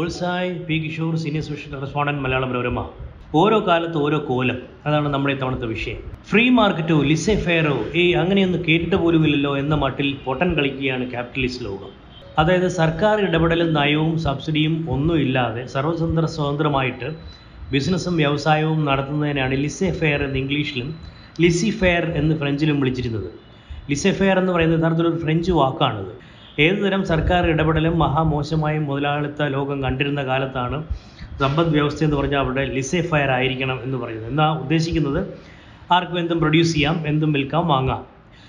Bullseye P Kishore senior special correspondent Malayalam Manorama ഓരോ കാലത്ത് ഓരോ കോലം. അതാണ് നമ്മുടെ ഇത്തവണത്തെ വിഷയം. ഫ്രീ മാർക്കറ്റോ ലിസെ ഫെയറോ ഈ അങ്ങനെയൊന്നും കേട്ടിട്ട് പോലുമില്ലല്ലോ എന്ന മട്ടിൽ പൊട്ടൻ കളിക്കുകയാണ് ക്യാപിറ്റലിസ്റ്റ് ലോകം. അതായത് സർക്കാർ ഇടപെടലും നയവും സബ്സിഡിയും ഒന്നുമില്ലാതെ സർവതന്ത്ര സ്വതന്ത്രമായിട്ട് ബിസിനസ്സും വ്യവസായവും നടത്തുന്നതിനാണ് ലിസെ ഫെയർ എന്ന് ഇംഗ്ലീഷിലും ലിസി ഫെയർ എന്ന് ഫ്രഞ്ചിലും വിളിച്ചിരുന്നത്. ലിസെ ഫെയർ എന്ന് പറയുന്നത് യഥാർത്ഥത്തിൽ ഒരു ഫ്രഞ്ച് വാക്കാണിത്. ഏതുതരം സർക്കാർ ഇടപെടലും മഹാമോശമായ മുതലാളിത്ത ലോകം കണ്ടിരുന്ന കാലത്താണ് സമ്പദ് വ്യവസ്ഥ എന്ന് പറഞ്ഞാൽ അവിടെ ലിസെ ഫെയർ ആയിരിക്കണം എന്ന് പറയുന്നത്. എന്നാ ഉദ്ദേശിക്കുന്നത്? ആർക്കും എന്തും പ്രൊഡ്യൂസ് ചെയ്യാം എന്തും വിൽക്കാം വാങ്ങാം.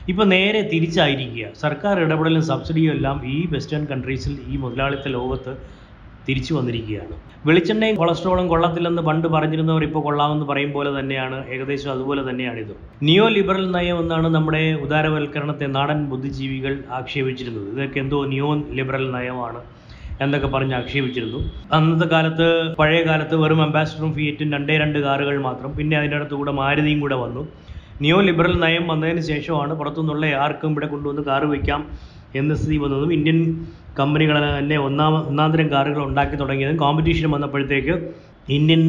ഇപ്പോൾ നേരെ തിരിച്ചായിരിക്കുക. സർക്കാർ ഇടപെടലും സബ്സിഡിയും എല്ലാം ഈ വെസ്റ്റേൺ കൺട്രീസിൽ ഈ മുതലാളിത്ത ലോകത്ത് തിരിച്ചു വന്നിരിക്കുകയാണ്. വെളിച്ചെണ്ണയും കൊളസ്ട്രോളും കൊള്ളത്തില്ലെന്ന് പണ്ട് പറഞ്ഞിരുന്നവർ ഇപ്പോൾ കൊള്ളാമെന്ന് പറയും പോലെ തന്നെയാണ് ഏകദേശം അതുപോലെ തന്നെയാണ് തന്നെയാണിത്. നിയോ ലിബറൽ നയം എന്നാണ് നമ്മുടെ ഉദാരവൽക്കരണത്തെ നാടൻ ബുദ്ധിജീവികൾ ആക്ഷേപിച്ചിരുന്നത്. ഇതൊക്കെ എന്തോ നിയോ ലിബറൽ നയമാണ് എന്നൊക്കെ പറഞ്ഞ് ആക്ഷേപിച്ചിരുന്നു. അന്നത്തെ കാലത്ത് പഴയ കാലത്ത് വെറും അംബാസിഡറും ഫിയറ്റും രണ്ടേ രണ്ട് കാറുകൾ മാത്രം. പിന്നെ അതിനടുത്ത് കൂടെ മാരുതിയും കൂടെ വന്നു. നിയോ ലിബറൽ നയം വന്നതിന് ശേഷമാണ് പുറത്തുനിന്നുള്ള ആർക്കും ഇവിടെ കൊണ്ടുവന്ന് കാറ് വയ്ക്കാം എന്ന സി വന്നതും ഇന്ത്യൻ കമ്പനികൾ തന്നെ ഒന്നാം ഒന്നാന്തരം കാറുകൾ ഉണ്ടാക്കി തുടങ്ങിയതും കോമ്പറ്റീഷൻ വന്നപ്പോഴത്തേക്ക് ഇന്ത്യൻ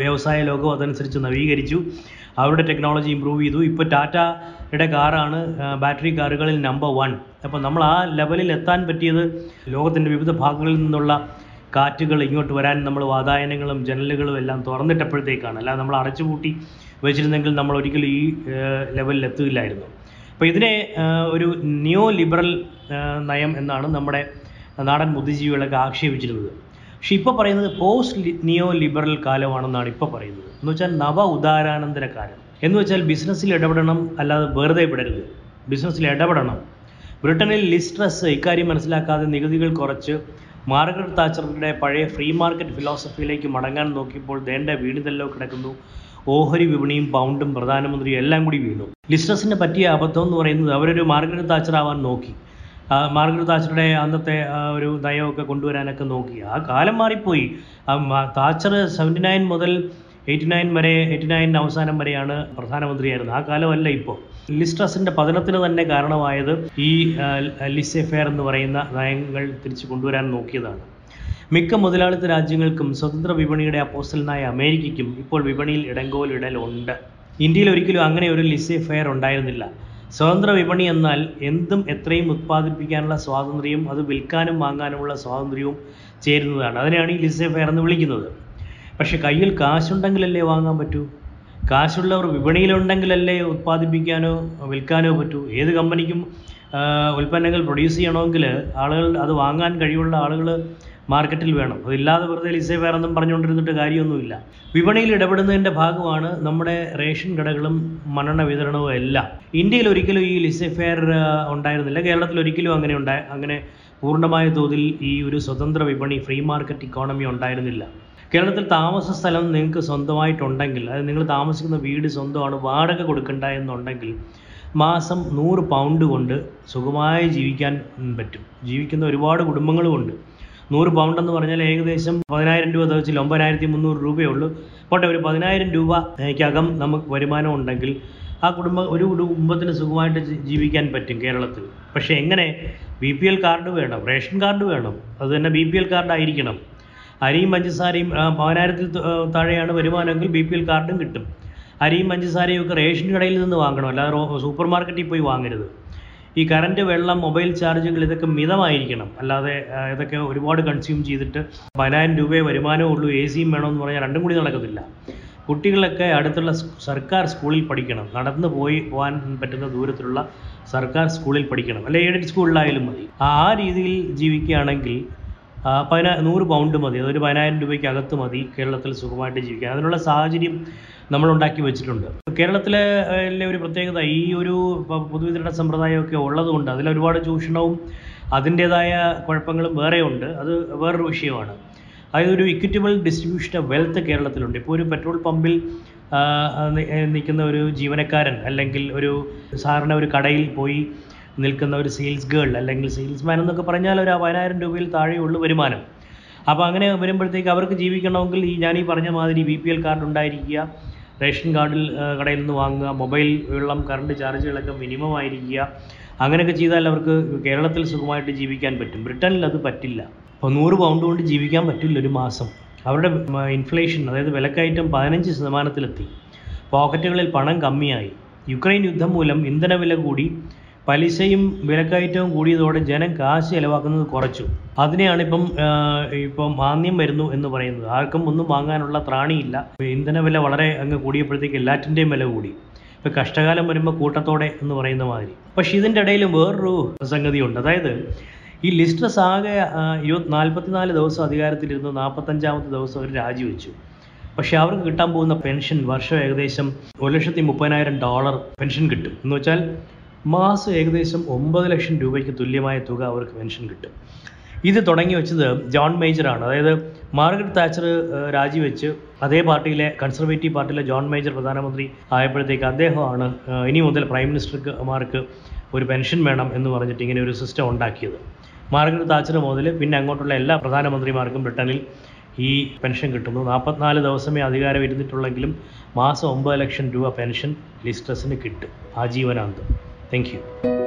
വ്യവസായ ലോകം അതനുസരിച്ച് നവീകരിച്ചു. അവരുടെ ടെക്നോളജി ഇമ്പ്രൂവ് ചെയ്തു. ഇപ്പോൾ ടാറ്റയുടെ കാറാണ് ബാറ്ററി കാറുകളിൽ നമ്പർ വൺ അപ്പോൾ നമ്മൾ ആ ലെവലിൽ എത്താൻ പറ്റിയത് ലോകത്തിന്റെ വിവിധ ഭാഗങ്ങളിൽ നിന്നുള്ള കാറ്റുകൾ ഇങ്ങോട്ട് വരാൻ നമ്മൾ വാതായനങ്ങളും ജനലുകളും എല്ലാം തുറന്നിട്ടപ്പോഴത്തേക്കാണ്. അല്ലാതെ നമ്മൾ അടച്ചുപൂട്ടി വെച്ചിരുന്നെങ്കിൽ നമ്മൾ ഒരിക്കലും ഈ ലെവലിൽ എത്തില്ലായിരുന്നു അപ്പോൾ ഇതിനെ ഒരു ന്യൂ ലിബറൽ നയം എന്നാണ് നമ്മുടെ നാടൻ ബുദ്ധിജീവികളൊക്കെ ആക്ഷേപിച്ചിരുന്നത് പക്ഷെ ഇപ്പോൾ പറയുന്നത് പോസ്റ്റ് നിയോ ലിബറൽ കാലമാണെന്നാണ് ഇപ്പോൾ പറയുന്നത്. എന്ന് വെച്ചാൽ നവ ഉദാരാനന്തര കാലം. എന്ന് വെച്ചാൽ ബിസിനസ്സിൽ ഇടപെടണം അല്ലാതെ വെറുതെ വിടരുത് ബിസിനസ്സിൽ ഇടപെടണം. ബ്രിട്ടനിൽ ലിസ്ട്രസ് ഇക്കാര്യം മനസ്സിലാക്കാതെ നികുതികൾ കുറച്ച് മാർഗരറ്റ് താച്ചറുടെ പഴയ ഫ്രീ മാർക്കറ്റ് ഫിലോസഫിയിലേക്ക് മടങ്ങാൻ നോക്കിയപ്പോൾ ദേണ്ട വീണിതെല്ലോ കിടക്കുന്നു. ഓഹരി വിപണിയും പൗണ്ടും പ്രധാനമന്ത്രിയും എല്ലാം കൂടി വീണു. ലിസ്ട്രസിന് പറ്റിയ അബദ്ധം എന്ന് പറയുന്നത് അവരൊരു മാർഗരറ്റ് താച്ചർ ആവാൻ നോക്കി. മാർഗരറ്റ് താച്ചറുടെ അന്നത്തെ ഒരു നയമൊക്കെ കൊണ്ടുവരാനൊക്കെ നോക്കി. ആ കാലം മാറിപ്പോയി. താച്ചർ സെവന്റി നയൻ മുതൽ എയ്റ്റി നയൻ വരെ എയ്റ്റി നയൻ അവസാനം വരെയാണ് പ്രധാനമന്ത്രിയായിരുന്നത്. ആ കാലമല്ല ഇപ്പോൾ. ലിസ്ട്രസിന്റെ പതനത്തിന് തന്നെ കാരണമായത് ഈ ലിസെ എന്ന് പറയുന്ന നയങ്ങൾ തിരിച്ചു കൊണ്ടുവരാൻ നോക്കിയതാണ്. മിക്ക മുതലാളിത്ത രാജ്യങ്ങൾക്കും സ്വതന്ത്ര വിപണിയുടെ അപ്പോസ്റ്റലിനായ അമേരിക്കയ്ക്കും ഇപ്പോൾ വിപണിയിൽ ഇടങ്കോലിടലുണ്ട് ഇന്ത്യയിൽ ഒരിക്കലും അങ്ങനെ ഒരു ലിസെ ഉണ്ടായിരുന്നില്ല. സ്വതന്ത്ര വിപണി എന്നാൽ എന്തും എത്രയും ഉത്പാദിപ്പിക്കാനുള്ള സ്വാതന്ത്ര്യവും അത് വിൽക്കാനും വാങ്ങാനുമുള്ള സ്വാതന്ത്ര്യവും ചേരുന്നതാണ്. അതിനെയാണ് ഈ ലിസെ ഫെയർ എന്ന് വിളിക്കുന്നത്. പക്ഷേ കയ്യിൽ കാശുണ്ടെങ്കിലല്ലേ വാങ്ങാൻ പറ്റൂ? കാശുള്ളവർ വിപണിയിലുണ്ടെങ്കിലല്ലേ ഉത്പാദിപ്പിക്കാനോ വിൽക്കാനോ പറ്റൂ? ഏത് കമ്പനിക്കും ഉൽപ്പന്നങ്ങൾ പ്രൊഡ്യൂസ് ചെയ്യണമെങ്കിൽ ആളുകൾ അത് വാങ്ങാൻ കഴിവുള്ള ആളുകൾ മാർക്കറ്റിൽ വേണം. അതില്ലാതെ വെറുതെ ലിസേ വേറെന്നും പറഞ്ഞുകൊണ്ടിരുന്നിട്ട് കാര്യമൊന്നുമില്ല. വിപണിയിൽ ഇടപെടുന്നതിന്റെ ഭാഗമാണ് നമ്മുടെ റേഷൻ കടകളും മണ്ണെണ്ണ വിതരണവും എല്ലാം. ഇന്ത്യയിൽ ഒരിക്കലും ഈ ലിസേ ഫെയർ ഉണ്ടായിരുന്നില്ല. കേരളത്തിൽ ഒരിക്കലും അങ്ങനെ ഉണ്ടായ അങ്ങനെ പൂർണമായ തോതിൽ ഈ ഒരു സ്വതന്ത്ര വിപണി ഫ്രീ മാർക്കറ്റ് ഇക്കോണമി ഉണ്ടായിരുന്നില്ല. കേരളത്തിൽ താമസ സ്ഥലം നിങ്ങൾക്ക് സ്വന്തമായിട്ടുണ്ടെങ്കിൽ അത് നിങ്ങൾ താമസിക്കുന്ന വീട് സ്വന്തമാണ് വാടക കൊടുക്കണ്ട എന്നുണ്ടെങ്കിൽ മാസം നൂറ് പൗണ്ട് കൊണ്ട് സുഖമായി ജീവിക്കാൻ പറ്റും. ജീവിക്കുന്ന ഒരുപാട് കുടുംബങ്ങളുമുണ്ട്. നൂറ് പൗണ്ട് എന്ന് പറഞ്ഞാൽ ഏകദേശം പതിനായിരം രൂപ തവച്ചിൽ ഒമ്പതിനായിരത്തി മുന്നൂറ് രൂപയേ ഉള്ളൂ. പോട്ടെ ഒരു പതിനായിരം രൂപയ്ക്കകം നമുക്ക് വരുമാനം ഉണ്ടെങ്കിൽ ആ കുടുംബ ഒരു കുടുംബത്തിന് സുഖമായിട്ട് ജീവിക്കാൻ പറ്റും കേരളത്തിൽ. പക്ഷേ എങ്ങനെ? ബി പി എൽ കാർഡ് വേണം റേഷൻ കാർഡ് വേണം അത് തന്നെ ബി പി എൽ കാർഡ് ആയിരിക്കണം. അരിയും പഞ്ചസാരയും പതിനായിരത്തിൽ താഴെയാണ് വരുമാനമെങ്കിൽ ബി പി എൽ കാർഡും കിട്ടും. അരിയും പഞ്ചസാരയും ഒക്കെ റേഷൻ കടയിൽ നിന്ന് വാങ്ങണം അല്ലാതെ സൂപ്പർ മാർക്കറ്റിൽ പോയി വാങ്ങരുത്. ഈ കറണ്ട് വെള്ളം മൊബൈൽ ചാർജുകൾ ഇതൊക്കെ മിതമായിരിക്കണം. അല്ലാതെ ഇതൊക്കെ ഒരുപാട് കൺസ്യൂം ചെയ്തിട്ട് പതിനായിരം രൂപയെ വരുമാനമേ ഉള്ളൂ എ സിയും വേണമെന്ന് പറഞ്ഞാൽ രണ്ടും കൂടി നടക്കത്തില്ല. കുട്ടികളൊക്കെ അടുത്തുള്ള സർക്കാർ സ്കൂളിൽ പഠിക്കണം. നടന്നു പോയി പോകാൻ പറ്റുന്ന ദൂരത്തിലുള്ള സർക്കാർ സ്കൂളിൽ പഠിക്കണം. അല്ലെ എയ്ഡഡ് സ്കൂളിലായാലും മതി. ആ രീതിയിൽ ജീവിക്കുകയാണെങ്കിൽ പതിനാ നൂറ് പൗണ്ട് മതി അതൊരു പതിനായിരം രൂപയ്ക്ക് അകത്ത് മതി കേരളത്തിൽ സുഖമായിട്ട് ജീവിക്കാൻ. അതിനുള്ള സാഹചര്യം നമ്മൾ ഉണ്ടാക്കി വെച്ചിട്ടുണ്ട്. കേരളത്തിലെ ഒരു പ്രത്യേകത ഈ ഒരു പൊതുവിതരണ സമ്പ്രദായമൊക്കെ ഉള്ളതുകൊണ്ട് അതിൽ ഒരുപാട് ചൂഷണവും അതിന്റേതായ കുഴപ്പങ്ങളും വേറെയുണ്ട്. അത് വേറൊരു വിഷയമാണ്. അതായത് ഒരു ഇക്വിറ്റബിൾ ഡിസ്ട്രിബ്യൂഷൻ ഓഫ് വെൽത്ത് കേരളത്തിലുണ്ട്. ഇപ്പോൾ ഒരു പെട്രോൾ പമ്പിൽ നിൽക്കുന്ന ഒരു ജീവനക്കാരൻ അല്ലെങ്കിൽ ഒരു സാധാരണ ഒരു കടയിൽ പോയി നിൽക്കുന്ന ഒരു സെയിൽസ് ഗേൾ അല്ലെങ്കിൽ സെയിൽസ്മാൻ എന്നൊക്കെ പറഞ്ഞാൽ ഒരു പതിനായിരം രൂപയിൽ താഴെയുള്ള വരുമാനം. അപ്പോൾ അങ്ങനെ വരുമ്പോഴത്തേക്ക് അവർക്ക് ജീവിക്കണമെങ്കിൽ ഈ ഞാൻ ഈ പറഞ്ഞ മാതിരി ബി പി എൽ കാർഡ് ഉണ്ടായിരിക്കുക റേഷൻ കാർഡിൽ കടയിൽ നിന്ന് വാങ്ങുക മൊബൈൽ വെള്ളം കറണ്ട് ചാർജുകളൊക്കെ മിനിമം ആയിരിക്കുക. അങ്ങനെയൊക്കെ ചെയ്താൽ അവർക്ക് കേരളത്തിൽ സുഖമായിട്ട് ജീവിക്കാൻ പറ്റും. ബ്രിട്ടനിൽ അത് പറ്റില്ല. അപ്പോൾ നൂറ് പൗണ്ട് കൊണ്ട് ജീവിക്കാൻ പറ്റില്ല ഒരു മാസം. അവരുടെ ഇൻഫ്ലേഷൻ അതായത് വിലക്കയറ്റം പതിനഞ്ച് ശതമാനത്തിലെത്തി. പോക്കറ്റുകളിൽ പണം കമ്മിയായി. യുക്രൈൻ യുദ്ധം മൂലം ഇന്ധനവില കൂടി. പലിശയും വിലക്കയറ്റവും കൂടിയതോടെ ജനം കാശ് ചിലവാക്കുന്നത് കുറച്ചു. അതിനെയാണ് ഇപ്പം ഇപ്പം മാന്യം വരുന്നു എന്ന് പറയുന്നത്. ആർക്കും ഒന്നും വാങ്ങാനുള്ള ത്രാണിയില്ല. ഇന്ധനവില വളരെ അങ്ങ് കൂടിയപ്പോഴത്തേക്ക് എല്ലാറ്റിന്റെയും വില കൂടി. ഇപ്പം കഷ്ടകാലം വരുമ്പോൾ കൂട്ടത്തോടെ എന്ന് പറയുന്ന മാതിരി. പക്ഷേ ഇതിന്റെ ഇടയിൽ വേറൊരു സംഗതിയുണ്ട്. അതായത് ഈ ലിസ്റ്റസ് ആകെ ഇരുപത്തി ഇരുപത് നാൽപ്പത്തിനാല് ദിവസം അധികാരത്തിലിരുന്ന് നാൽപ്പത്തഞ്ചാമത്തെ ദിവസം അവർ രാജിവെച്ചു. പക്ഷേ അവർക്ക് കിട്ടാൻ പോകുന്ന പെൻഷൻ വർഷം ഏകദേശം ഒരു ലക്ഷത്തി മുപ്പതിനായിരം ഡോളർ പെൻഷൻ കിട്ടും. എന്ന് വെച്ചാൽ മാസം ഏകദേശം ഒമ്പത് ലക്ഷം രൂപയ്ക്ക് തുല്യമായ തുക അവർക്ക് പെൻഷൻ കിട്ടും. ഇത് തുടങ്ങി വെച്ചത് ജോൺ മേജറാണ് അതായത് മാർഗരറ്റ് താച്ചർ രാജിവെച്ച് അതേ പാർട്ടിയിലെ കൺസർവേറ്റീവ് പാർട്ടിയിലെ ജോൺ മേജർ പ്രധാനമന്ത്രി ആയപ്പോഴത്തേക്ക് അദ്ദേഹമാണ് ഇനി മുതൽ പ്രൈം മിനിസ്റ്റർമാർക്ക് ഒരു പെൻഷൻ വേണം എന്ന് പറഞ്ഞിട്ട് ഇങ്ങനെ ഒരു സിസ്റ്റം ഉണ്ടാക്കിയത്. മാർഗരറ്റ് താച്ചർ മുതൽ പിന്നെ അങ്ങോട്ടുള്ള എല്ലാ പ്രധാനമന്ത്രിമാർക്കും ബ്രിട്ടനിൽ ഈ പെൻഷൻ കിട്ടുന്നു. നാൽപ്പത്തിനാല് ദിവസമേ അധികാരം ഇരുന്നിട്ടുള്ളെങ്കിലും മാസം ഒമ്പത് ലക്ഷം രൂപ പെൻഷൻ ലിസ്റ്റസിന് കിട്ടും. ആജീവനാന്തം. Thank you.